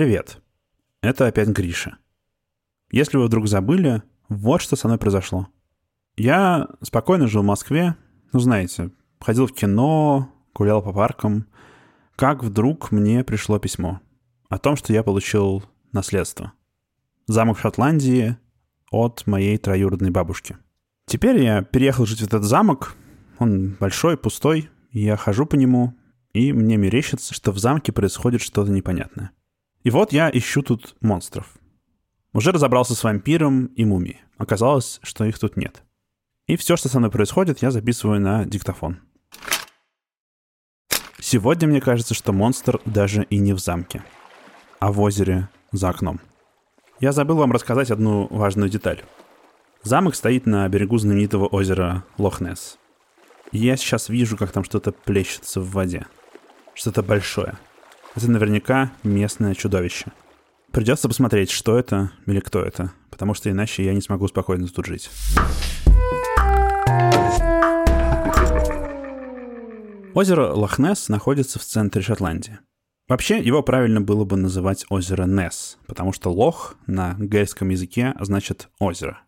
Привет. Это опять Гриша. Если вы вдруг забыли, вот что со мной произошло. Я спокойно жил в Москве, ну, знаете, ходил в кино, гулял по паркам. Как вдруг мне пришло письмо о том, что я получил наследство. Замок в Шотландии от моей троюродной бабушки. Теперь я переехал жить в этот замок. Он большой, пустой. Я хожу по нему, и мне мерещится, что в замке происходит что-то непонятное. И вот я ищу тут монстров. Уже разобрался с вампиром и мумией. Оказалось, что их тут нет. И все, что со мной происходит, я записываю на диктофон. Сегодня мне кажется, что монстр даже и не в замке, а в озере за окном. Я забыл вам рассказать одну важную деталь. Замок стоит на берегу знаменитого озера Лохнес. я сейчас вижу, как там что-то плещется в воде. Что-то большое. Это наверняка местное чудовище. Придется посмотреть, что это или кто это, потому что иначе я не смогу спокойно тут жить. Озеро Лохнес находится в центре Шотландии. Вообще, его правильно было бы называть озеро Нес, потому что лох на гельском языке значит озеро.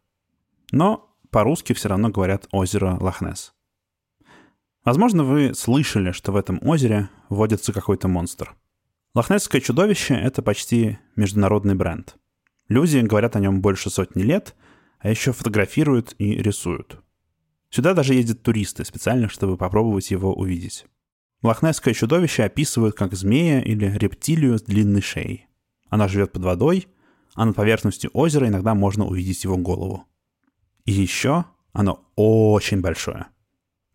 Но по-русски все равно говорят озеро Лохнес. Возможно, вы слышали, что в этом озере водится какой-то монстр. Лохнесское чудовище — это почти международный бренд. Люди говорят о нем больше сотни лет, а еще фотографируют и рисуют. Сюда даже ездят туристы специально, чтобы попробовать его увидеть. Лохнесское чудовище описывают как змея или рептилию с длинной шеей. Она живет под водой, а над поверхностью озера иногда можно увидеть его голову. И еще оно очень большое.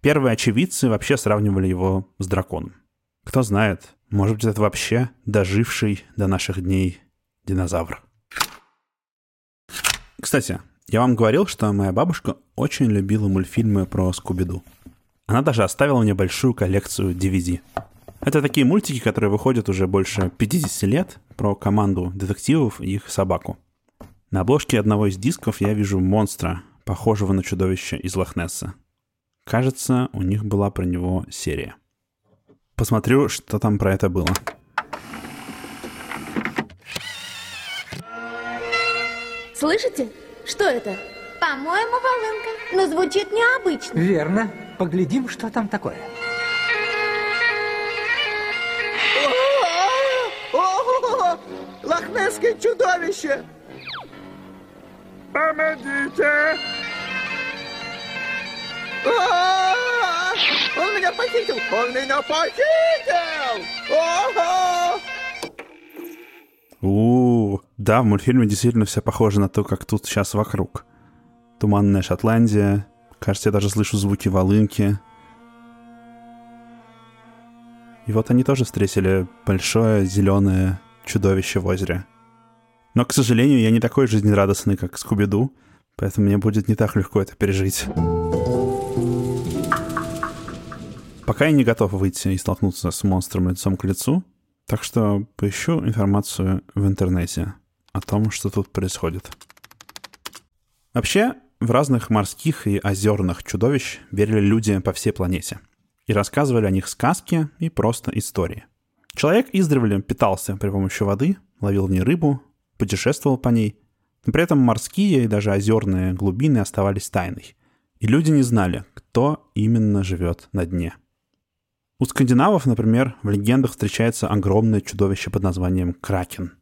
Первые очевидцы вообще сравнивали его с драконом. Кто знает, может быть, это вообще доживший до наших дней динозавр. Кстати, я вам говорил, что моя бабушка очень любила мультфильмы про Скуби-Ду. Она даже оставила мне большую коллекцию DVD. Это такие мультики, которые выходят уже больше 50 лет, про команду детективов и их собаку. На обложке одного из дисков я вижу монстра, похожего на чудовище из Лохнесса. Кажется, у них была про него серия. Посмотрю, что там про это было. Слышите? Что это? По-моему, волынка. Но звучит необычно. Верно. Поглядим, что там такое. Лохнесское чудовище! Помогите! Он меня похитил! Он меня похитил! У, да, в мультфильме действительно все похоже на то, как тут сейчас вокруг. Туманная Шотландия. Кажется, я даже слышу звуки волынки. И вот они тоже встретили большое зеленое чудовище в озере. Но, к сожалению, я не такой жизнерадостный, как Скуби-Ду, поэтому мне будет не так легко это пережить. Пока я не готов выйти и столкнуться с монстром лицом к лицу, так что поищу информацию в интернете о том, что тут происходит. Вообще, в разных морских и озерных чудовищ верили люди по всей планете и рассказывали о них сказки и просто истории. Человек издревле питался при помощи воды, ловил в ней рыбу, путешествовал по ней, но при этом морские и даже озерные глубины оставались тайной, и люди не знали, кто именно живет на дне – у скандинавов, например, в легендах встречается огромное чудовище под названием Кракен.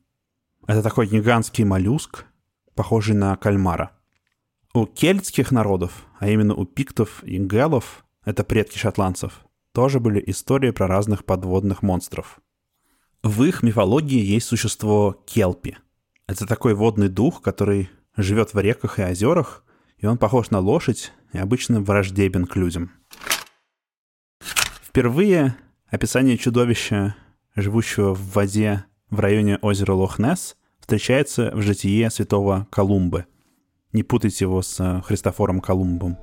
Это такой гигантский моллюск, похожий на кальмара. У кельтских народов, а именно у пиктов и гэлов, это предки шотландцев, тоже были истории про разных подводных монстров. В их мифологии есть существо Келпи. Это такой водный дух, который живет в реках и озерах, и он похож на лошадь и обычно враждебен к людям. Впервые описание чудовища, живущего в воде в районе озера Лохнес, встречается в житие святого Колумбы. Не путайте его с Христофором Колумбом.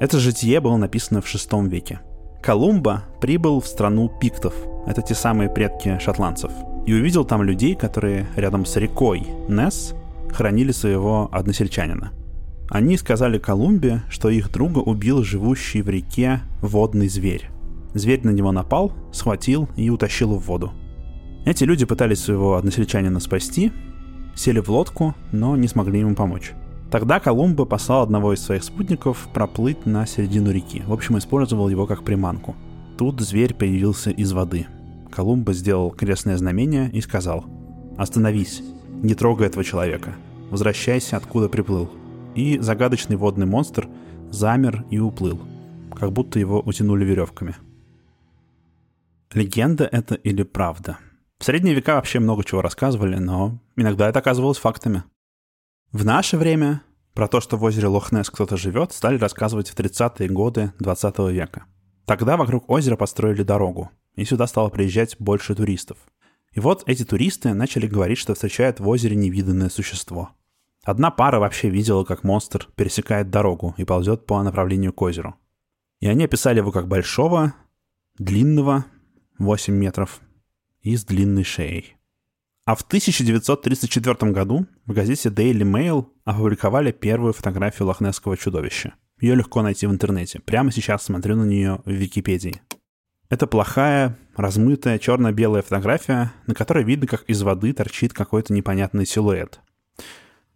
Это житие было написано в VI веке. Колумба прибыл в страну пиктов, это те самые предки шотландцев, и увидел там людей, которые рядом с рекой Несс хранили своего односельчанина. Они сказали Колумбе, что их друга убил живущий в реке водный зверь. Зверь на него напал, схватил и утащил в воду. Эти люди пытались своего односельчанина спасти, сели в лодку, но не смогли ему помочь. Тогда Колумбо послал одного из своих спутников проплыть на середину реки. В общем, использовал его как приманку. Тут зверь появился из воды. Колумбо сделал крестное знамение и сказал «Остановись, не трогай этого человека, возвращайся, откуда приплыл». И загадочный водный монстр замер и уплыл, как будто его утянули веревками. Легенда это или правда – в средние века вообще много чего рассказывали, но иногда это оказывалось фактами. В наше время про то, что в озере Лохнес кто-то живет, стали рассказывать в 30-е годы 20 века. Тогда вокруг озера построили дорогу, и сюда стало приезжать больше туристов. И вот эти туристы начали говорить, что встречают в озере невиданное существо. Одна пара вообще видела, как монстр пересекает дорогу и ползет по направлению к озеру. И они описали его как большого, длинного, 8 метров, и с длинной шеей. А в 1934 году в газете Daily Mail опубликовали первую фотографию лохнесского чудовища. Ее легко найти в интернете. Прямо сейчас смотрю на нее в Википедии. Это плохая, размытая черно-белая фотография, на которой видно, как из воды торчит какой-то непонятный силуэт.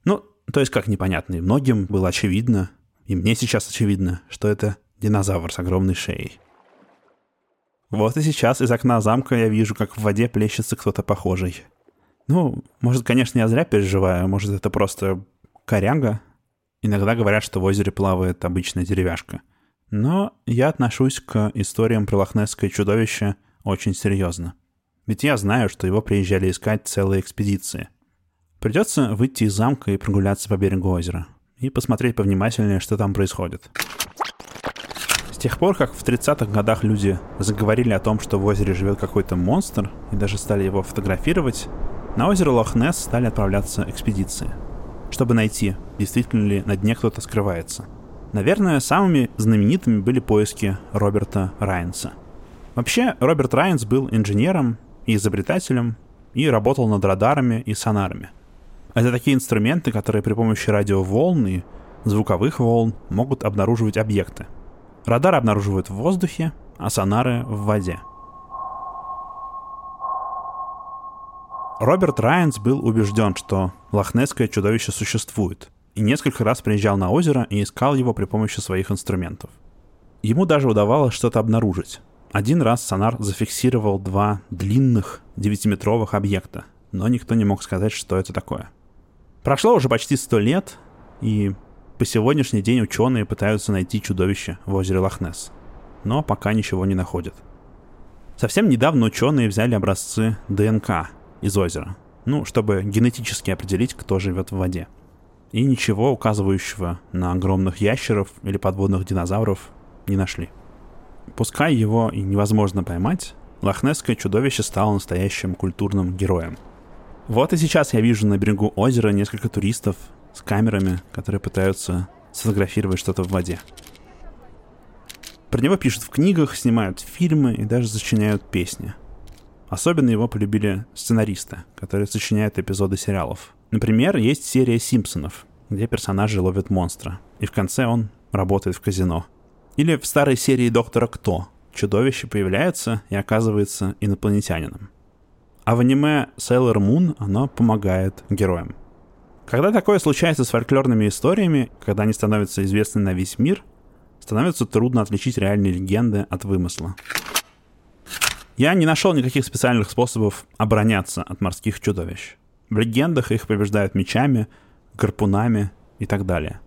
Ну, то есть как непонятный. Многим было очевидно, и мне сейчас очевидно, что это динозавр с огромной шеей. Вот и сейчас из окна замка я вижу, как в воде плещется кто-то похожий. Ну, может, конечно, я зря переживаю, может, это просто коряга. Иногда говорят, что в озере плавает обычная деревяшка. Но я отношусь к историям про лохнесское чудовище очень серьезно. Ведь я знаю, что его приезжали искать целые экспедиции. Придется выйти из замка и прогуляться по берегу озера. И посмотреть повнимательнее, что там происходит тех пор, как в 30-х годах люди заговорили о том, что в озере живет какой-то монстр, и даже стали его фотографировать, на озеро Лохнесс стали отправляться экспедиции, чтобы найти, действительно ли на дне кто-то скрывается. Наверное, самыми знаменитыми были поиски Роберта Райнса. Вообще, Роберт Райнс был инженером и изобретателем и работал над радарами и сонарами. Это такие инструменты, которые при помощи радиоволн и звуковых волн могут обнаруживать объекты, Радары обнаруживают в воздухе, а сонары — в воде. Роберт Райанс был убежден, что лохнесское чудовище существует, и несколько раз приезжал на озеро и искал его при помощи своих инструментов. Ему даже удавалось что-то обнаружить. Один раз сонар зафиксировал два длинных 9-метровых объекта, но никто не мог сказать, что это такое. Прошло уже почти сто лет, и по сегодняшний день ученые пытаются найти чудовище в озере Лохнес, но пока ничего не находят. Совсем недавно ученые взяли образцы ДНК из озера, ну, чтобы генетически определить, кто живет в воде. И ничего указывающего на огромных ящеров или подводных динозавров не нашли. Пускай его и невозможно поймать, лохнесское чудовище стало настоящим культурным героем. Вот и сейчас я вижу на берегу озера несколько туристов, с камерами, которые пытаются сфотографировать что-то в воде. Про него пишут в книгах, снимают фильмы и даже сочиняют песни. Особенно его полюбили сценаристы, которые сочиняют эпизоды сериалов. Например, есть серия «Симпсонов», где персонажи ловят монстра, и в конце он работает в казино. Или в старой серии «Доктора Кто» чудовище появляется и оказывается инопланетянином. А в аниме Sailor Moon оно помогает героям. Когда такое случается с фольклорными историями, когда они становятся известны на весь мир, становится трудно отличить реальные легенды от вымысла. Я не нашел никаких специальных способов обороняться от морских чудовищ. В легендах их побеждают мечами, гарпунами и так далее.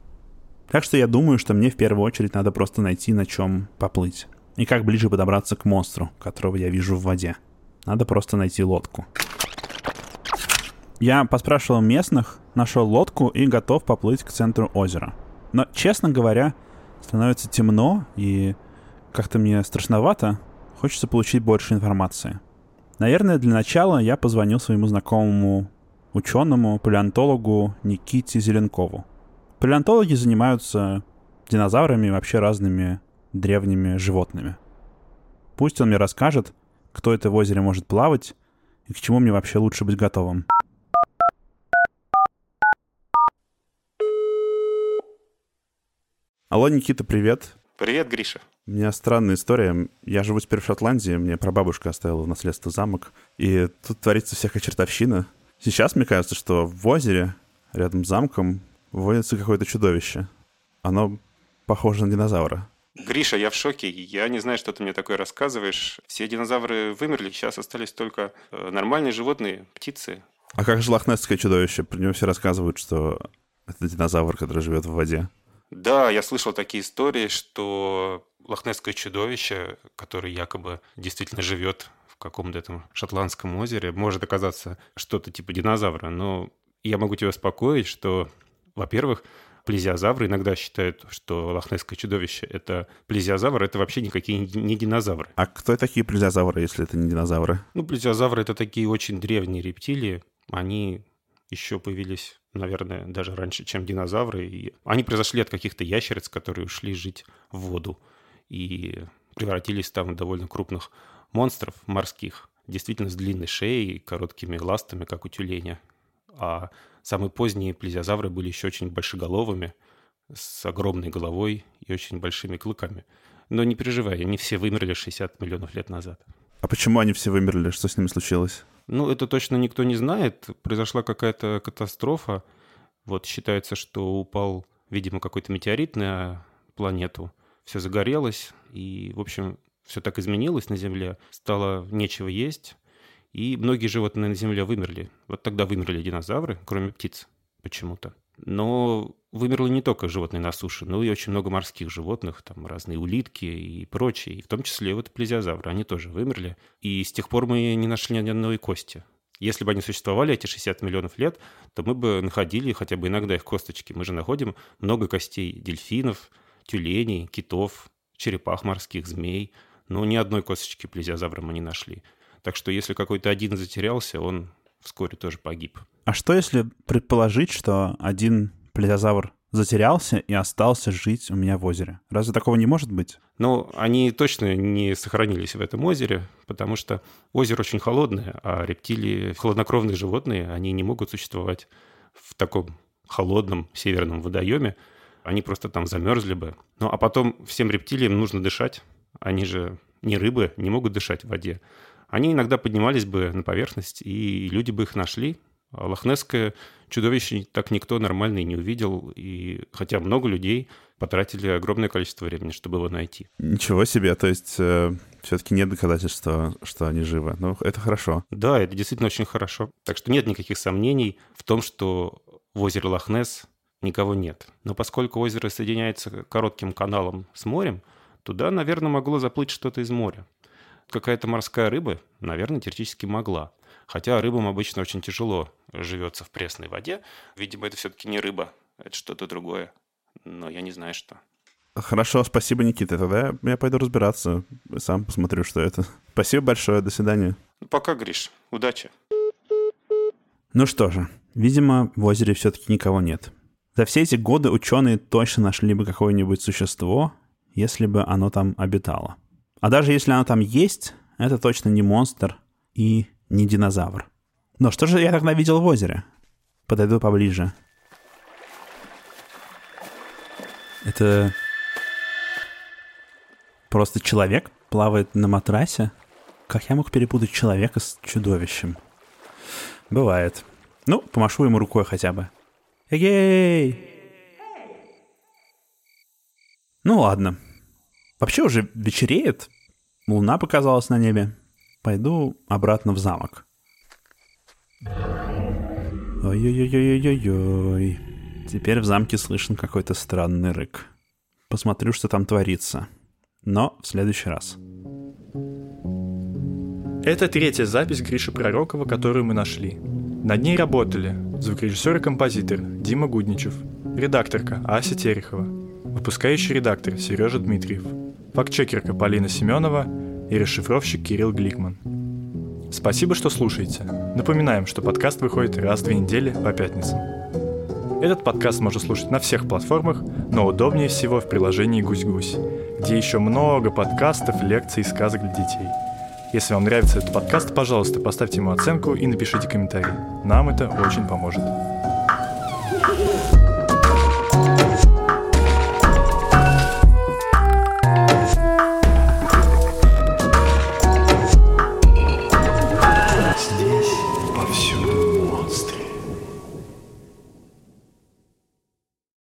Так что я думаю, что мне в первую очередь надо просто найти на чем поплыть. И как ближе подобраться к монстру, которого я вижу в воде. Надо просто найти лодку. Я поспрашивал местных, нашел лодку и готов поплыть к центру озера. Но, честно говоря, становится темно и как-то мне страшновато. Хочется получить больше информации. Наверное, для начала я позвонил своему знакомому ученому, палеонтологу Никите Зеленкову. Палеонтологи занимаются динозаврами и вообще разными древними животными. Пусть он мне расскажет, кто это в озере может плавать и к чему мне вообще лучше быть готовым. Алло, Никита, привет. Привет, Гриша. У меня странная история. Я живу теперь в Шотландии, мне прабабушка оставила в наследство замок, и тут творится всякая чертовщина. Сейчас мне кажется, что в озере рядом с замком водится какое-то чудовище. Оно похоже на динозавра. Гриша, я в шоке. Я не знаю, что ты мне такое рассказываешь. Все динозавры вымерли, сейчас остались только э, нормальные животные, птицы. А как же лохнесское чудовище? Про него все рассказывают, что это динозавр, который живет в воде. Да, я слышал такие истории, что лохнесское чудовище, которое якобы действительно живет в каком-то этом шотландском озере, может оказаться что-то типа динозавра. Но я могу тебя успокоить, что, во-первых, плезиозавры иногда считают, что лохнесское чудовище — это плезиозавр, это вообще никакие не динозавры. А кто такие плезиозавры, если это не динозавры? Ну, плезиозавры — это такие очень древние рептилии. Они еще появились, наверное, даже раньше, чем динозавры. И они произошли от каких-то ящериц, которые ушли жить в воду и превратились там в довольно крупных монстров морских, действительно с длинной шеей, короткими ластами, как у тюленя. А самые поздние плезиозавры были еще очень большеголовыми, с огромной головой и очень большими клыками. Но не переживай, они все вымерли 60 миллионов лет назад. А почему они все вымерли? Что с ними случилось? Ну, это точно никто не знает. Произошла какая-то катастрофа. Вот считается, что упал, видимо, какой-то метеорит на планету. Все загорелось, и, в общем, все так изменилось на Земле. Стало нечего есть, и многие животные на Земле вымерли. Вот тогда вымерли динозавры, кроме птиц почему-то. Но вымерло не только животные на суше, но и очень много морских животных, там разные улитки и прочие, и в том числе вот плезиозавры, они тоже вымерли. И с тех пор мы не нашли ни одной кости. Если бы они существовали эти 60 миллионов лет, то мы бы находили хотя бы иногда их косточки. Мы же находим много костей дельфинов, тюленей, китов, черепах морских, змей, но ни одной косточки плезиозавра мы не нашли. Так что если какой-то один затерялся, он вскоре тоже погиб. А что если предположить, что один плезиозавр затерялся и остался жить у меня в озере? Разве такого не может быть? Ну, они точно не сохранились в этом озере, потому что озеро очень холодное, а рептилии, холоднокровные животные, они не могут существовать в таком холодном северном водоеме. Они просто там замерзли бы. Ну, а потом всем рептилиям нужно дышать. Они же не рыбы, не могут дышать в воде. Они иногда поднимались бы на поверхность, и люди бы их нашли, а Лохнесское чудовище так никто нормальный не увидел, и хотя много людей потратили огромное количество времени, чтобы его найти. Ничего себе, то есть э, все-таки нет доказательства, что они живы. Ну, это хорошо. Да, это действительно очень хорошо. Так что нет никаких сомнений в том, что в озере Лохнес никого нет. Но поскольку озеро соединяется коротким каналом с морем, туда, наверное, могло заплыть что-то из моря. Какая-то морская рыба, наверное, теоретически могла. Хотя рыбам обычно очень тяжело живется в пресной воде. Видимо, это все-таки не рыба, это что-то другое. Но я не знаю, что. Хорошо, спасибо, Никита. Тогда я пойду разбираться. Сам посмотрю, что это. Спасибо большое, до свидания. Ну, пока, Гриш. Удачи. Ну что же, видимо, в озере все-таки никого нет. За все эти годы ученые точно нашли бы какое-нибудь существо, если бы оно там обитало. А даже если оно там есть, это точно не монстр и не динозавр. Но что же я тогда видел в озере? Подойду поближе. Это просто человек плавает на матрасе? Как я мог перепутать человека с чудовищем? Бывает. Ну, помашу ему рукой хотя бы. Эгей! Ну ладно. Вообще уже вечереет. Луна показалась на небе. Пойду обратно в замок. Ой-ой-ой-ой-ой-ой. Теперь в замке слышен какой-то странный рык. Посмотрю, что там творится. Но в следующий раз. Это третья запись Гриши Пророкова, которую мы нашли. Над ней работали звукорежиссер и композитор Дима Гудничев, редакторка Ася Терехова, выпускающий редактор Сережа Дмитриев, фактчекерка Полина Семенова и расшифровщик Кирилл Гликман. Спасибо, что слушаете. Напоминаем, что подкаст выходит раз в две недели по пятницам. Этот подкаст можно слушать на всех платформах, но удобнее всего в приложении «Гусь-Гусь», где еще много подкастов, лекций и сказок для детей. Если вам нравится этот подкаст, пожалуйста, поставьте ему оценку и напишите комментарий. Нам это очень поможет.